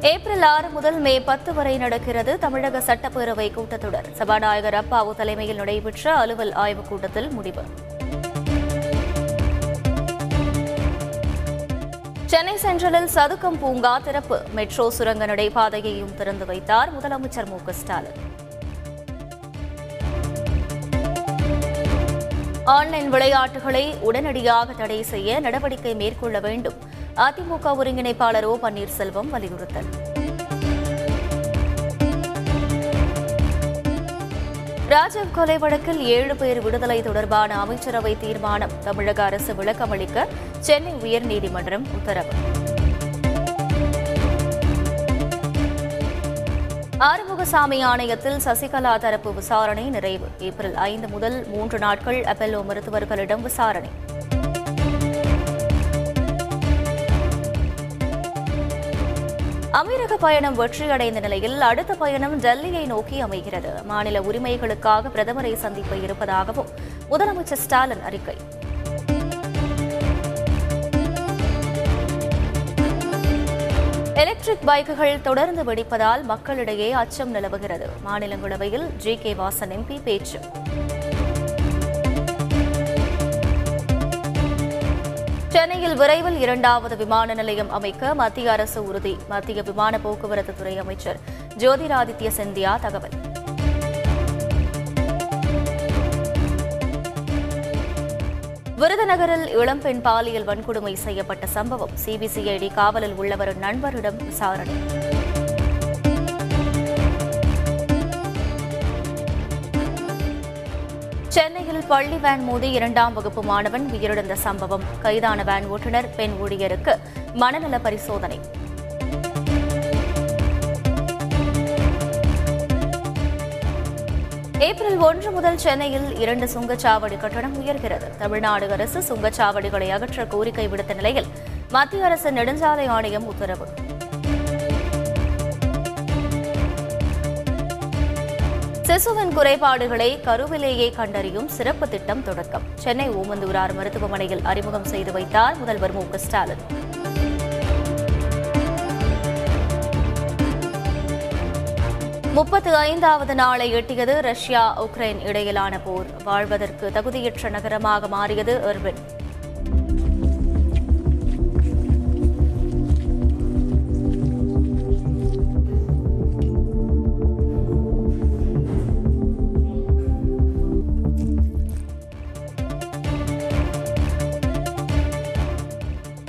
April ஆறு முதல் மே பத்து வரை நடக்கிறது தமிழக சட்டப்பேரவை கூட்டத்தொடர். சபாநாயகர் அப்பாவு தலைமையில் நடைபெற்ற அலுவல் ஆய்வுக் கூட்டத்தில் முடிவு. சென்னை சென்ட்ரலில் சதுக்கம் பூங்கா திறப்பு. மெட்ரோ சுரங்க நடைபாதையையும் திறந்து வைத்தார் முதலமைச்சர் மு ஸ்டாலின். ஆன்லைன் விளையாட்டுகளை உடனடியாக தடை செய்ய நடவடிக்கை மேற்கொள்ள வேண்டும். அதிமுக ஒருங்கிணைப்பாளர் ஓ பன்னீர்செல்வம் வலியுறுத்தல். ராஜீவ் கொலை வழக்கில் ஏழு பேர் விடுதலை தொடர்பான அமைச்சரவை தீர்மானம். தமிழக அரசு விளக்கமளிக்க சென்னை உயர்நீதிமன்றம் உத்தரவு. ஆறுமுகசாமி ஆணையத்தில் சசிகலா தரப்பு விசாரணை நிறைவு. ஏப்ரல் ஐந்து முதல் மூன்று நாட்கள் அப்பல்லோ மருத்துவர்களிடம் விசாரணை. அமீரக பயணம் வெற்றியடைந்த நிலையில் அடுத்த பயணம் டெல்லியை நோக்கி அமைகிறது. மாநில உரிமைகளுக்காக பிரதமரை சந்திக்க இருப்பதாகவும் முதலமைச்சர் ஸ்டாலின் அறிக்கை. எலக்ட்ரிக் பைக்குகள் தொடர்ந்து வெடிப்பதால் மக்களிடையே அச்சம் நிலவுகிறது. மாநிலங்களவையில் ஜி கே வாசன் எம்பி பேச்சு. சென்னையில் விரைவில் இரண்டாவது விமான நிலையம் அமைக்க மத்திய அரசு உறுதி. மத்திய விமான போக்குவரத்து துறை அமைச்சர் ஜோதிராதித்ய சிந்தியா தகவல். விருதுநகரில் இளம்பெண் பாலியல் வன்கொடுமை செய்யப்பட்ட சம்பவம். சிபிசிஐடி காவலில் உள்ளவர் நண்பரிடம் விசாரணை. சென்னையில் பள்ளி வேன் மோதி இரண்டாம் வகுப்பு மாணவன் உயிரிழந்த சம்பவம். கைதான வேன் ஓட்டுநர் பெண் ஊழியருக்கு மனநல பரிசோதனை. ஏப்ரல் ஒன்று முதல் சென்னையில் இரண்டு சுங்கச்சாவடி கட்டணம் உயர்கிறது. தமிழ்நாடு அரசு சுங்கச்சாவடிகளை அகற்ற கோரிக்கை விடுத்த நிலையில் மத்திய அரசு நெடுஞ்சாலை ஆணையம் உத்தரவு. சிசுவின் குறைபாடுகளை கருவிலேயே கண்டறியும் சிறப்பு திட்டம் தொடக்கம். சென்னை ஓமந்தூரார் மருத்துவமனையில் அறிமுகம் செய்து வைத்தார் முதல்வர் மு ஸ்டாலின். முப்பத்து ஐந்தாவது நாளை எட்டியது ரஷ்யா உக்ரைன் இடையிலான போர். வாழ்வதற்கு தகுதியற்ற நகரமாக மாறியது எர்பின்.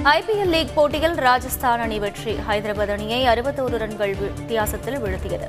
ஐபிஎல் லீக் போட்டியில் ராஜஸ்தான் அணி வெற்றி. ஹைதராபாத் அணியை அறுபத்தோரு ரன்கள் வித்தியாசத்தில் வீழ்த்தியது.